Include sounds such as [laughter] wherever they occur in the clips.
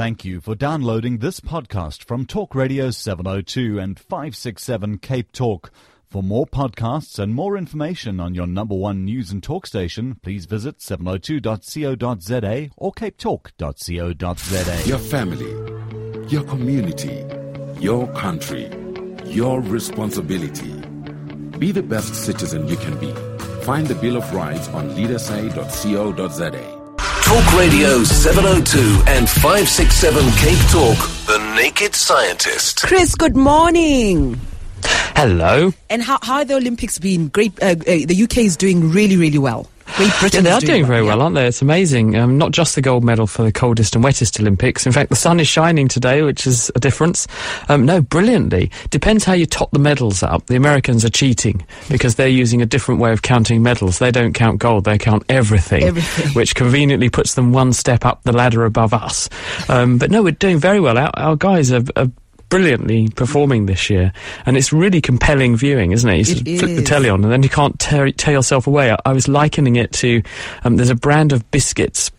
Thank you for downloading this podcast from Talk Radio 702 and 567 Cape Talk. For more podcasts and more information on your number one news and talk station, please visit 702.co.za or capetalk.co.za. Your family, your community, your country, your responsibility. Be the best citizen you can be. Find the Bill of Rights on leadsa.co.za. Talk Radio 702 and 567 Cape Talk, The Naked Scientist. Chris, good morning. Hello. And how, how are the Olympics been? Great. Uh, uh, the UK is doing really, really well. Britain. Yeah, they are doing, doing very well, yeah. aren't they? It's amazing. Um, not just the gold medal for the coldest and wettest Olympics. In fact, the sun is shining today, which is a difference. Um, no, brilliantly. Depends how you top the medals up. The Americans are cheating because they're using a different way of counting medals. They don't count gold; they count everything, Everything. which conveniently puts them one step up the ladder above us. Um, but no, we're doing very well. Our, our guys are. are Brilliantly performing this year, and it's really compelling viewing, isn't it? You sort of flip the telly on, and then you can't tear, tear yourself away. I, I was likening it to um, there's a brand of biscuits.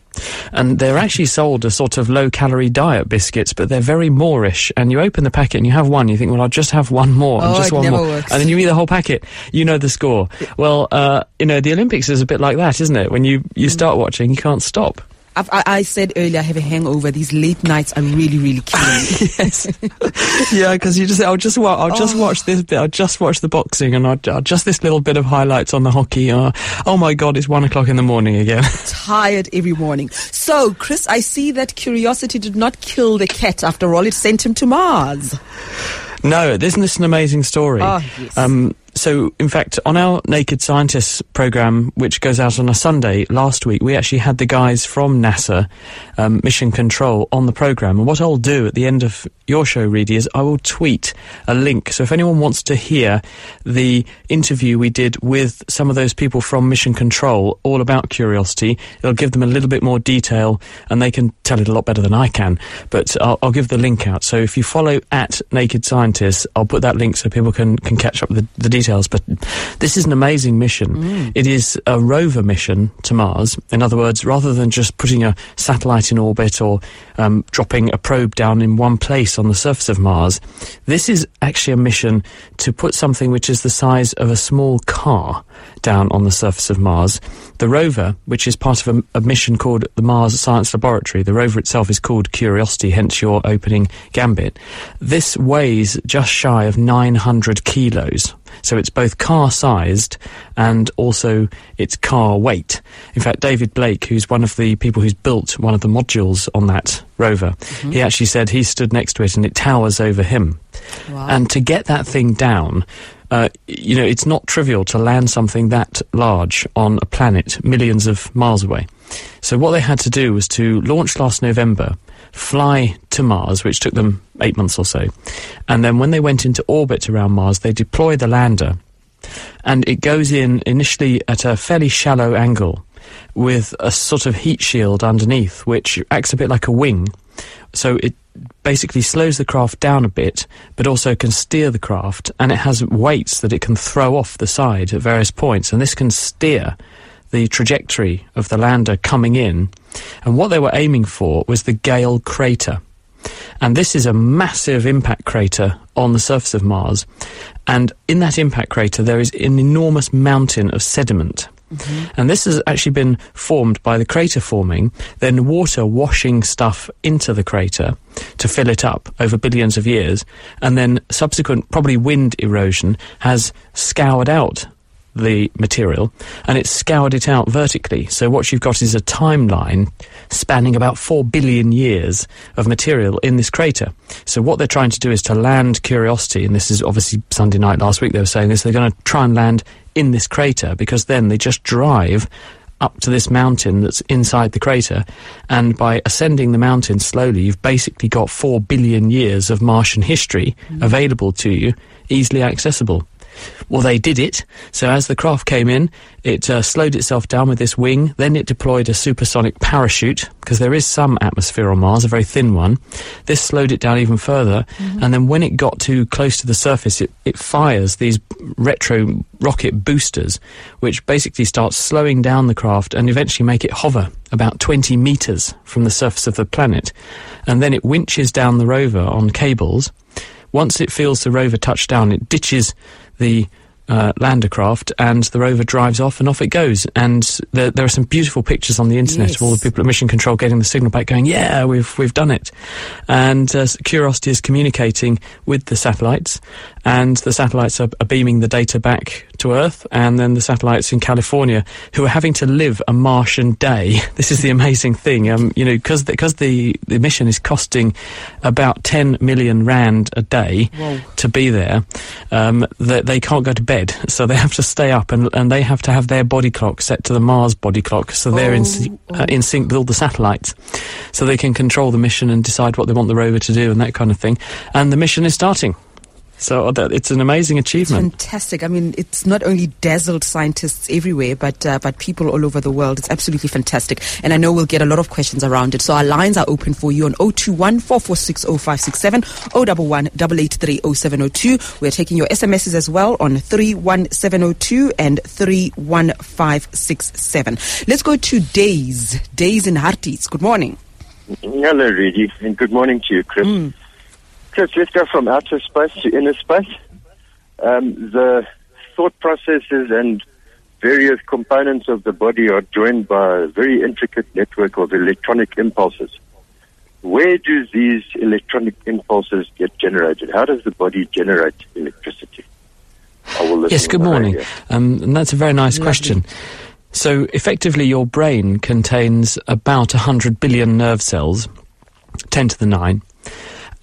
And they're actually sold as sort of low calorie diet biscuits, but they're very moreish. And you open the packet and you have one, you think, well, I'll just have one more, and Oh, just one more. works. And then you eat the whole packet. You know the score. Well, uh, you know, the Olympics is a bit like that, isn't it? When you, you Mm. start watching, you can't stop. I've, I, I said earlier, I have a hangover. These late nights are really, really killing me. [laughs] yes. yeah, because you just, I'll just, wa- I'll just Oh. watch this bit. I'll just watch the boxing, and I'll, I'll just this little bit of highlights on the hockey. Uh, oh my God, it's one o'clock in the morning again. [laughs] Tired every morning. So, Chris, I see that curiosity did not kill the cat after all. It sent him to Mars. No, isn't this an amazing story? Oh, yes. Um, so, in fact, on our Naked Scientists program, which goes out on a Sunday, last week we actually had the guys from NASA, um, Mission Control, on the program. And what I'll do at the end of your show, Redi, is I will tweet a link. So, if anyone wants to hear the interview we did with some of those people from Mission Control, all about curiosity, it'll give them a little bit more detail, and they can tell it a lot better than I can. But I'll, I'll give the link out. So, if you follow at Naked Scientists, I'll put that link so people can, can catch up with the, the details. But this is an amazing mission. It is a rover mission to Mars. In other words, rather than just putting a satellite in orbit or um, dropping a probe down in one place on the surface of Mars, this is actually a mission to put something which is the size of a small car down on the surface of Mars. The rover, which is part of a, a mission called the Mars Science Laboratory, the rover itself is called Curiosity, hence your opening gambit. This weighs just shy of 900 kilos. So it's both car sized and also it's car weight. In fact, David Blake, who's one of the people who's built one of the modules on that rover, he actually said he stood next to it and it towers over him. Wow. And to get that thing down, uh, you know, it's not trivial to land something that large on a planet millions of miles away. So what they had to do was to launch last November, fly to Mars, which took them eight months or so, and then when they went into orbit around Mars, they deploy the lander, and it goes in initially at a fairly shallow angle with a sort of heat shield underneath, which acts a bit like a wing. So it basically slows the craft down a bit, but also can steer the craft, and it has weights that it can throw off the side at various points, and this can steer the trajectory of the lander coming in. And what they were aiming for was the Gale crater. And this is a massive impact crater on the surface of Mars. And in that impact crater, there is an enormous mountain of sediment. Mm-hmm. And this has actually been formed by the crater forming, then water washing stuff into the crater to fill it up over billions of years, and then subsequent, probably wind erosion, has scoured out the material and it's scoured it out vertically. So what you've got is a timeline spanning about 4 billion years of material in this crater. So what they're trying to do is to land Curiosity, and this is obviously Sunday night last week they were saying this, they're going to try and land in this crater because then they just drive up to this mountain that's inside the crater, and by ascending the mountain slowly, you've basically got four billion years of Martian history mm. available to you, easily accessible. Well, they did it. So as the craft came in, it uh, slowed itself down with this wing. Then it deployed a supersonic parachute because there is some atmosphere on Mars, a very thin one. This slowed it down even further. And then when it got too close to the surface, it, it fires these retro rocket boosters, which basically start slowing down the craft and eventually make it hover about 20 meters from the surface of the planet. And then it winches down the rover on cables. Once it feels the rover touch down, it ditches the uh, lander craft and the rover drives off and off it goes. And there, there are some beautiful pictures on the internet of all the people at Mission Control getting the signal back going, yeah, we've, we've done it. And uh, Curiosity is communicating with the satellites and the satellites are, are beaming the data back to Earth and then the satellites in California who are having to live a Martian day. [laughs] This is the amazing thing, um, you know, because because the, the mission is costing about 10 million rand a day to be there, um, they, they can't go to bed, [laughs] so they have to stay up and, and they have to have their body clock set to the Mars body clock, so they're in, uh, in sync with all the satellites, so they can control the mission and decide what they want the rover to do and that kind of thing. And the mission is starting. So uh, that, it's an amazing achievement. Fantastic. I mean, it's not only dazzled scientists everywhere, but uh, but people all over the world. It's absolutely fantastic. And I know we'll get a lot of questions around it. So our lines are open for you on 021 446 0567 011 883 0702. We're taking your SMSs as well on 31702 and 31567. Let's go to Days. Days in Harties. Good morning. Hello, Redi, and good morning to you, Chris. Chris, let's go from outer space to inner space. Um, the thought processes and various components of the body are joined by a very intricate network of electronic impulses. Where do these electronic impulses get generated? How does the body generate electricity? I will Yes, good morning. Um, and that's a very nice question. So, effectively, your brain contains about 100 billion nerve cells, 10 to the 9,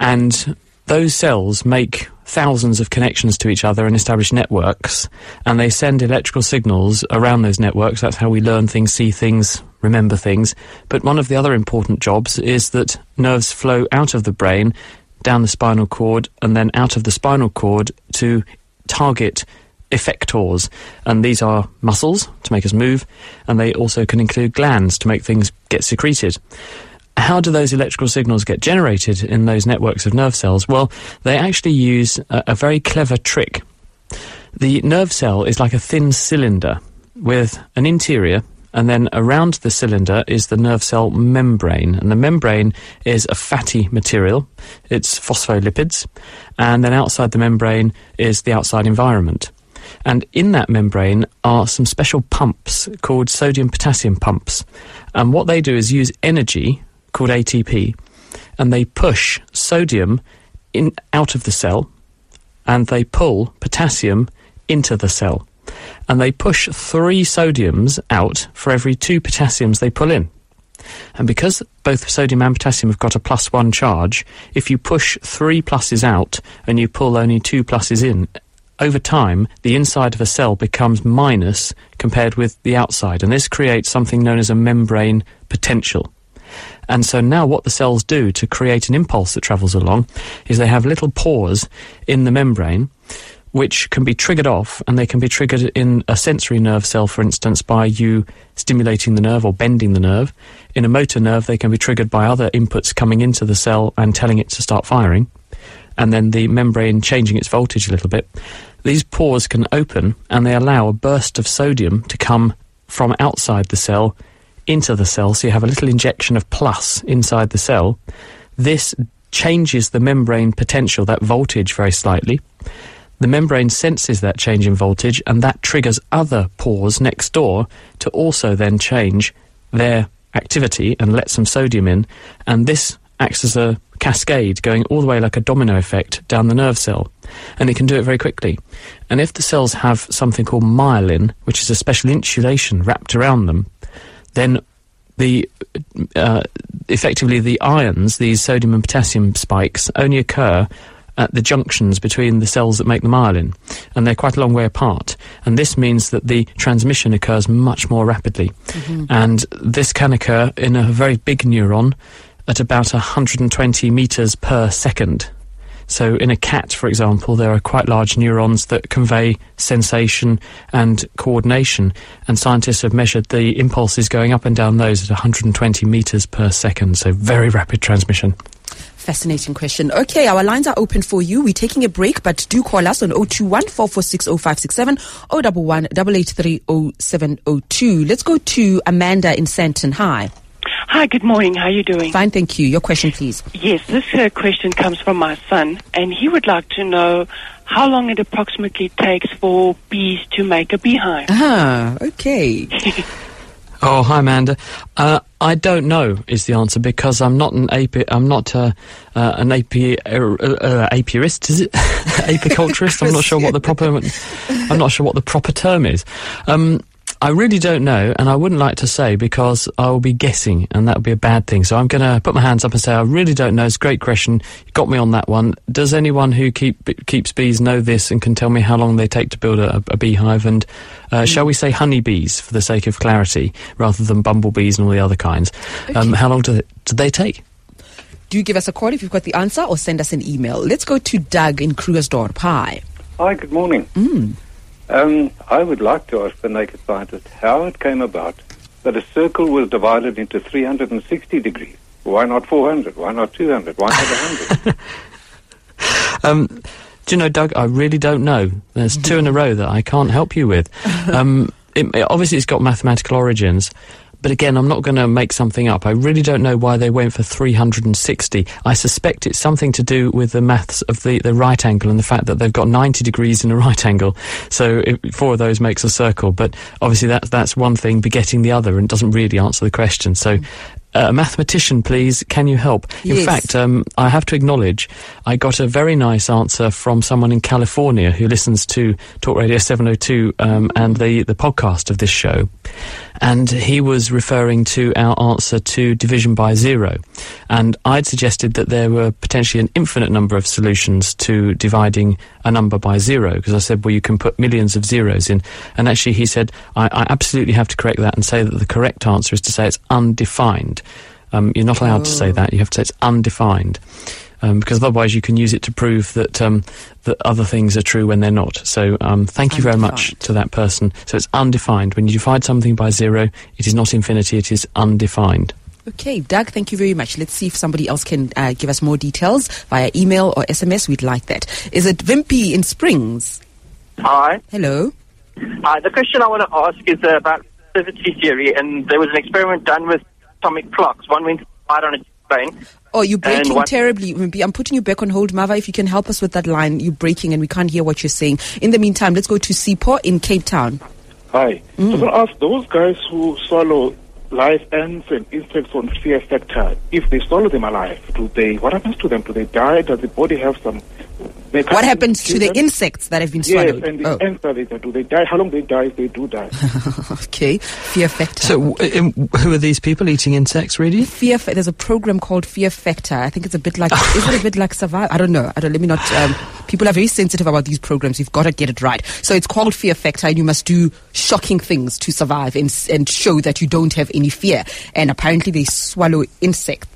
and those cells make thousands of connections to each other and establish networks, and they send electrical signals around those networks. That's how we learn things, see things, remember things. But one of the other important jobs is that nerves flow out of the brain, down the spinal cord, and then out of the spinal cord to target effectors. And these are muscles to make us move, and they also can include glands to make things get secreted. How do those electrical signals get generated in those networks of nerve cells? Well, they actually use a, a very clever trick. The nerve cell is like a thin cylinder with an interior, and then around the cylinder is the nerve cell membrane. And the membrane is a fatty material, it's phospholipids, and then outside the membrane is the outside environment. And in that membrane are some special pumps called sodium potassium pumps. And what they do is use energy called ATP and they push sodium in out of the cell and they pull potassium into the cell. And they push three sodiums out for every two potassiums they pull in. And because both sodium and potassium have got a plus one charge, if you push three pluses out and you pull only two pluses in, over time, the inside of a cell becomes minus compared with the outside. And this creates something known as a membrane potential. And so now what the cells do to create an impulse that travels along is they have little pores in the membrane which can be triggered off and they can be triggered in a sensory nerve cell, for instance, by you stimulating the nerve or bending the nerve. In a motor nerve, they can be triggered by other inputs coming into the cell and telling it to start firing, and then the membrane changing its voltage a little bit. These pores can open and they allow a burst of sodium to come from outside the cell into the cell, so you have a little injection of plus inside the cell. This changes the membrane potential, that voltage, very slightly. The membrane senses that change in voltage, and that triggers other pores next door to also then change their activity and let some sodium in. And this acts as a cascade going all the way like a domino effect down the nerve cell. And it can do it very quickly. And if the cells have something called myelin, which is a special insulation wrapped around them, then the uh, effectively the ions, these sodium and potassium spikes, only occur at the junctions between the cells that make the myelin, and they're quite a long way apart. And this means that the transmission occurs much more rapidly. And this can occur in a very big neuron at about 120 meters per second. So, in a cat, for example, there are quite large neurons that convey sensation and coordination, and scientists have measured the impulses going up and down those at 120 meters per second, so very rapid transmission. Fascinating question. Okay, our lines are open for you. We're taking a break, but do call us on 021 446 0567 011 883 0702. Let's go to Amanda in Sandton. Hi. Hi, good morning. How are you doing? Fine, thank you. Your question, please. Yes, this uh, question comes from my son, and he would like to know how long it approximately takes for bees to make a beehive. Ah, okay. [laughs] Oh, hi, Amanda. Uh, I don't know is the answer because I'm not an api- I'm not uh, uh, an api- uh, uh, apiarist. Is it [laughs] apiculturist? I'm not sure what the proper I'm not sure what the proper term is. Um, I really don't know, and I wouldn't like to say because I will be guessing, and that would be a bad thing. So I'm going to put my hands up and say I really don't know. It's a great question. You got me on that one. Does anyone who keep keeps bees know this and can tell me how long they take to build a, a beehive? And uh, shall we say honeybees for the sake of clarity, rather than bumblebees and all the other kinds? Um, how long do they, do they take? Do give us a call if you've got the answer, or send us an email. Let's go to Doug in Krugersdorp. Hi. Hi, good morning. Mm. Um, I would like to ask the naked scientist how it came about that a circle was divided into 360 degrees. Why not 400? Why not 200? Why not 100? [laughs] Um, do you know, Doug? I really don't know. There's two in a row that I can't help you with. [laughs] Um, it, it- obviously, it's got mathematical origins. But again, I'm not going to make something up. I really don't know why they went for 360. I suspect it's something to do with the maths of the, the right angle and the fact that they've got 90 degrees in a [laughs] right angle. So if, four of those makes a circle. But obviously, that's, that's one thing begetting the other and doesn't really answer the question. So uh, mathematician, please, can you help? In Yes. fact, um, I have to acknowledge I got a very nice answer from someone in California who listens to Talk Radio 702 um, and the, the podcast of this show. And he was referring to our answer to division by zero. And I'd suggested that there were potentially an infinite number of solutions to dividing a number by zero, because I said, well, you can put millions of zeros in. And actually, he said, I, I absolutely have to correct that and say that the correct answer is to say it's undefined. Um, you're not allowed to say that. You have to say it's undefined. Um, because otherwise you can use it to prove that um, that other things are true when they're not. So um, thank you very much to that person. So it's undefined. When you divide something by zero, it is not infinity, it is undefined. Okay, Doug, thank you very much. Let's see if somebody else can uh, give us more details via email or SMS. We'd like that. Is it Vimpy in Springs? Hi. Hello. Hi. The question I want to ask is uh, about relativity theory, and there was an experiment done with atomic clocks. One went right on a plane. Oh, you're breaking what- terribly. I'm putting you back on hold, Mava. If you can help us with that line, you're breaking and we can't hear what you're saying. In the meantime, let's go to Sipho in Cape Town. Hi. I was mm. going to ask those guys who swallow live ants and insects on fear factor, if they swallow them alive, do they, what happens to them? Do they die? Does the body have some... What happens to the insects that have been Yes, swallowed? and the Oh. ants, are they, do they die? How long do they die if they do die? [laughs] okay, fear factor. So w- um, who are these people eating insects, really? Fear. Fa- there's a program called Fear Factor. I think it's a bit like. is it a bit like Survive? I don't know. I don't. Let me not. Um, people are very sensitive about these programs. You've got to get it right. So it's called Fear Factor, and you must do shocking things to survive and and show that you don't have any fear. And apparently, they swallow insects.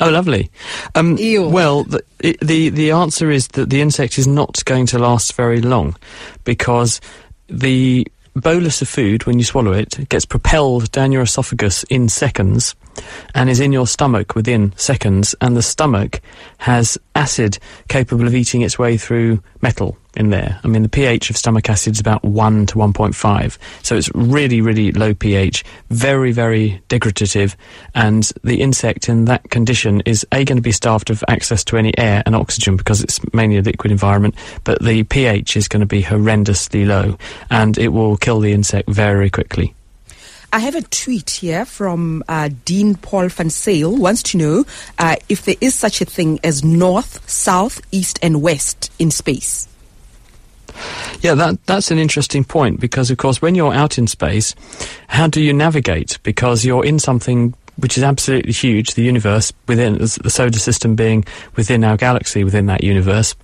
Oh, lovely. Um, well, the, the the answer is that the insect is not going to last very long, because the bolus of food, when you swallow it, gets propelled down your esophagus in seconds, and is in your stomach within seconds, and the stomach has acid capable of eating its way through metal in there. I mean, the pH of stomach acid is about 1 to 1.5, so it's really, really low pH, very, very degradative, and the insect in that condition is A, going to be starved of access to any air and oxygen because it's mainly a liquid environment, but the pH is going to be horrendously low, and it will kill the insect very quickly. I have a tweet here from uh, Dean Paul van Sale. Wants to know uh, if there is such a thing as north, south, east, and west in space. Yeah, that that's an interesting point because, of course, when you're out in space, how do you navigate? Because you're in something which is absolutely huge, the universe within the solar system being within our galaxy, within that universe.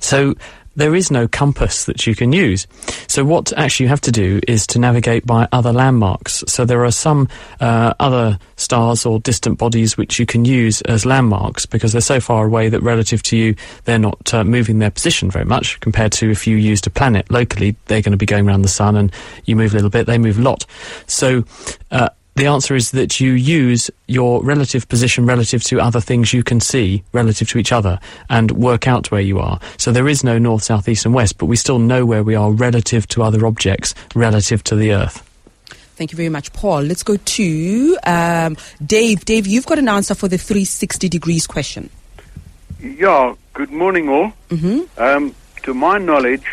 So. There is no compass that you can use. So what actually you have to do is to navigate by other landmarks. So there are some uh, other stars or distant bodies which you can use as landmarks because they're so far away that relative to you, they're not uh, moving their position very much compared to if you used a planet locally, they're going to be going around the sun and you move a little bit, they move a lot. So uh, the answer is that you use your relative position relative to other things you can see relative to each other and work out where you are. So there is no north, south, east, and west, but we still know where we are relative to other objects, relative to the Earth. Thank you very much, Paul. Let's go to um, Dave. Dave, you've got an answer for the 360 degrees question. Yeah, good morning, all. Mm-hmm. Um, to my knowledge,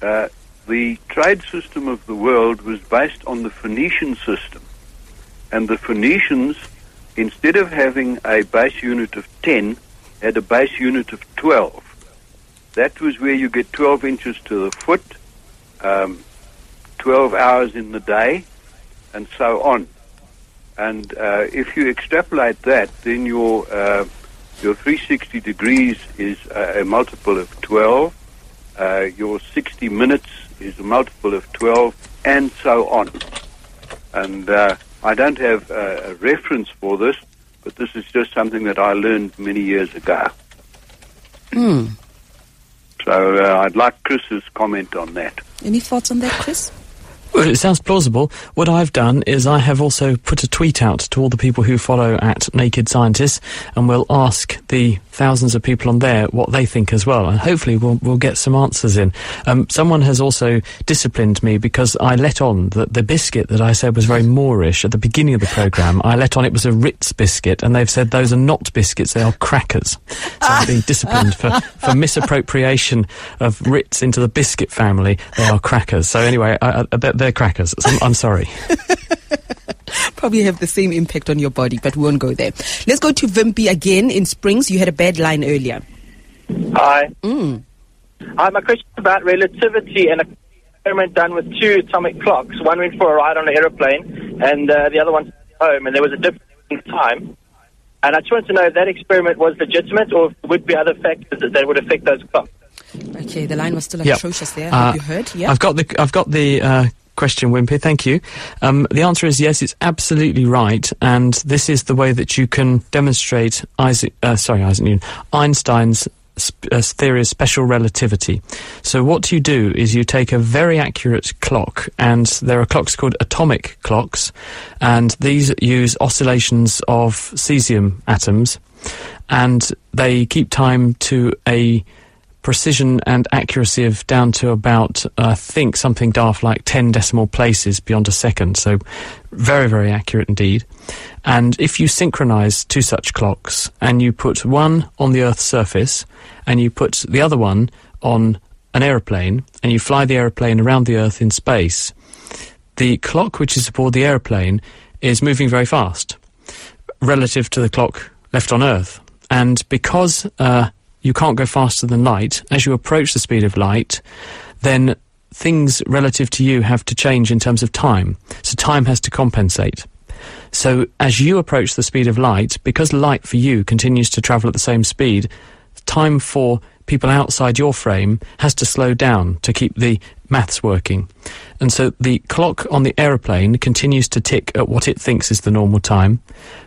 uh, the trade system of the world was based on the Phoenician system. And the Phoenicians, instead of having a base unit of 10, had a base unit of 12. That was where you get 12 inches to the foot, um, 12 hours in the day, and so on. And uh, if you extrapolate that, then your uh, your 360 degrees is a, a multiple of 12. Uh, your 60 minutes is a multiple of 12, and so on. And uh, I don't have a, a reference for this, but this is just something that I learned many years ago. Hmm. So uh, I'd like Chris's comment on that. Any thoughts on that, Chris? Well, it sounds plausible. What I've done is I have also put a tweet out to all the people who follow at Naked Scientists, and we'll ask the thousands of people on there what they think as well, and hopefully we'll, we'll get some answers in. Um, someone has also disciplined me because I let on that the biscuit that I said was very moreish at the beginning of the programme, I let on it was a Ritz biscuit, and they've said those are not biscuits, they are crackers. So I'm being disciplined for, for misappropriation of Ritz into the biscuit family. They are crackers. So anyway, I, I, they're, they're crackers. I'm, I'm sorry. [laughs] Probably have the same impact on your body, but we won't go there. Let's go to Vimpy again in Springs. You had a bad line earlier. Hi. Mm. Hi, my question about relativity and an experiment done with two atomic clocks. One went for a ride on an aeroplane, and uh, the other one home, and there was a difference in time. And I just wanted to know if that experiment was legitimate, or if there would be other factors that, that would affect those clocks. Okay, the line was still Yep. atrocious there. Uh, Have you heard? Yeah. I've got the I've got the uh, question, Wimpy. Thank you. Um, the answer is yes. It's absolutely right, and this is the way that you can demonstrate Isaac. Uh, sorry, Isaac Newton. Einstein's uh, theory of special relativity. So what you do is you take a very accurate clock, and there are clocks called atomic clocks, and these use oscillations of cesium atoms, and they keep time to a precision and accuracy of down to about, I think, something daft like 10 decimal places beyond a second. So very, very accurate indeed. And if you synchronize two such clocks and you put one on the Earth's surface and you put the other one on an aeroplane and you fly the aeroplane around the Earth in space, the clock which is aboard the aeroplane is moving very fast relative to the clock left on Earth. And because uh, you can't go faster than light, as you approach the speed of light, then things relative to you have to change in terms of time. So time has to compensate. So as you approach the speed of light, because light for you continues to travel at the same speed, time for people outside your frame has to slow down to keep the maths working. And so the clock on the aeroplane continues to tick at what it thinks is the normal time,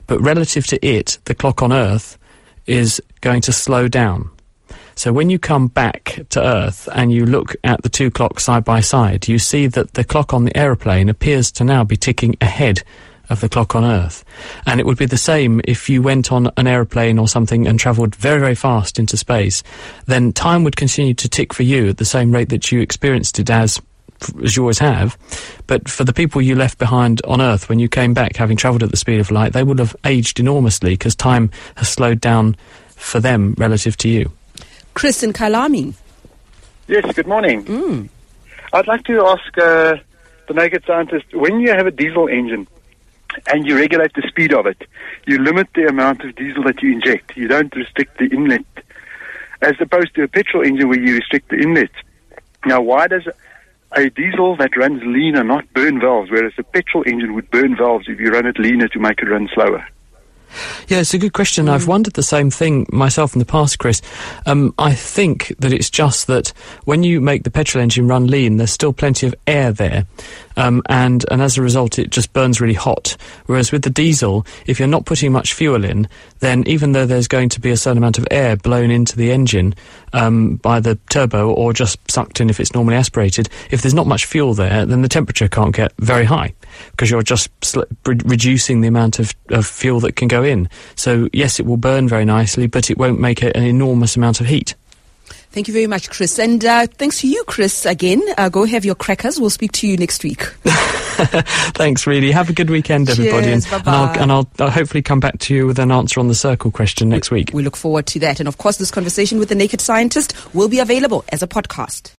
but relative to it, the clock on Earth is going to slow down. So when you come back to Earth and you look at the two clocks side by side, you see that the clock on the aeroplane appears to now be ticking ahead of the clock on Earth. And it would be the same if you went on an aeroplane or something and travelled very, very fast into space. Then time would continue to tick for you at the same rate that you experienced it as as you always have. But for the people you left behind on Earth when you came back, having travelled at the speed of light, they would have aged enormously because time has slowed down for them relative to you. Chris and Kalami. Yes, good morning. Mm. I'd like to ask uh, the naked scientist when you have a diesel engine and you regulate the speed of it, you limit the amount of diesel that you inject. You don't restrict the inlet, as opposed to a petrol engine where you restrict the inlet. Now, why does a diesel that runs leaner not burn valves, whereas a petrol engine would burn valves if you run it leaner to make it run slower? Yeah, it's a good question. I've wondered the same thing myself in the past, Chris. Um, I think that it's just that when you make the petrol engine run lean, there's still plenty of air there. Um, and, and as a result, it just burns really hot. Whereas with the diesel, if you're not putting much fuel in, then even though there's going to be a certain amount of air blown into the engine um, by the turbo or just sucked in if it's normally aspirated, if there's not much fuel there, then the temperature can't get very high because you're just reducing the amount of, of fuel that can go in. So, yes, it will burn very nicely, but it won't make an enormous amount of heat. Thank you very much, Chris. And uh, thanks to you, Chris, again. Uh, go have your crackers. We'll speak to you next week. [laughs] Thanks, really. Have a good weekend, everybody. Cheers, and, and. I'll, and I'll, I'll hopefully come back to you with an answer on the circle question next week. We look forward to that. And of course, this conversation with the Naked Scientist will be available as a podcast.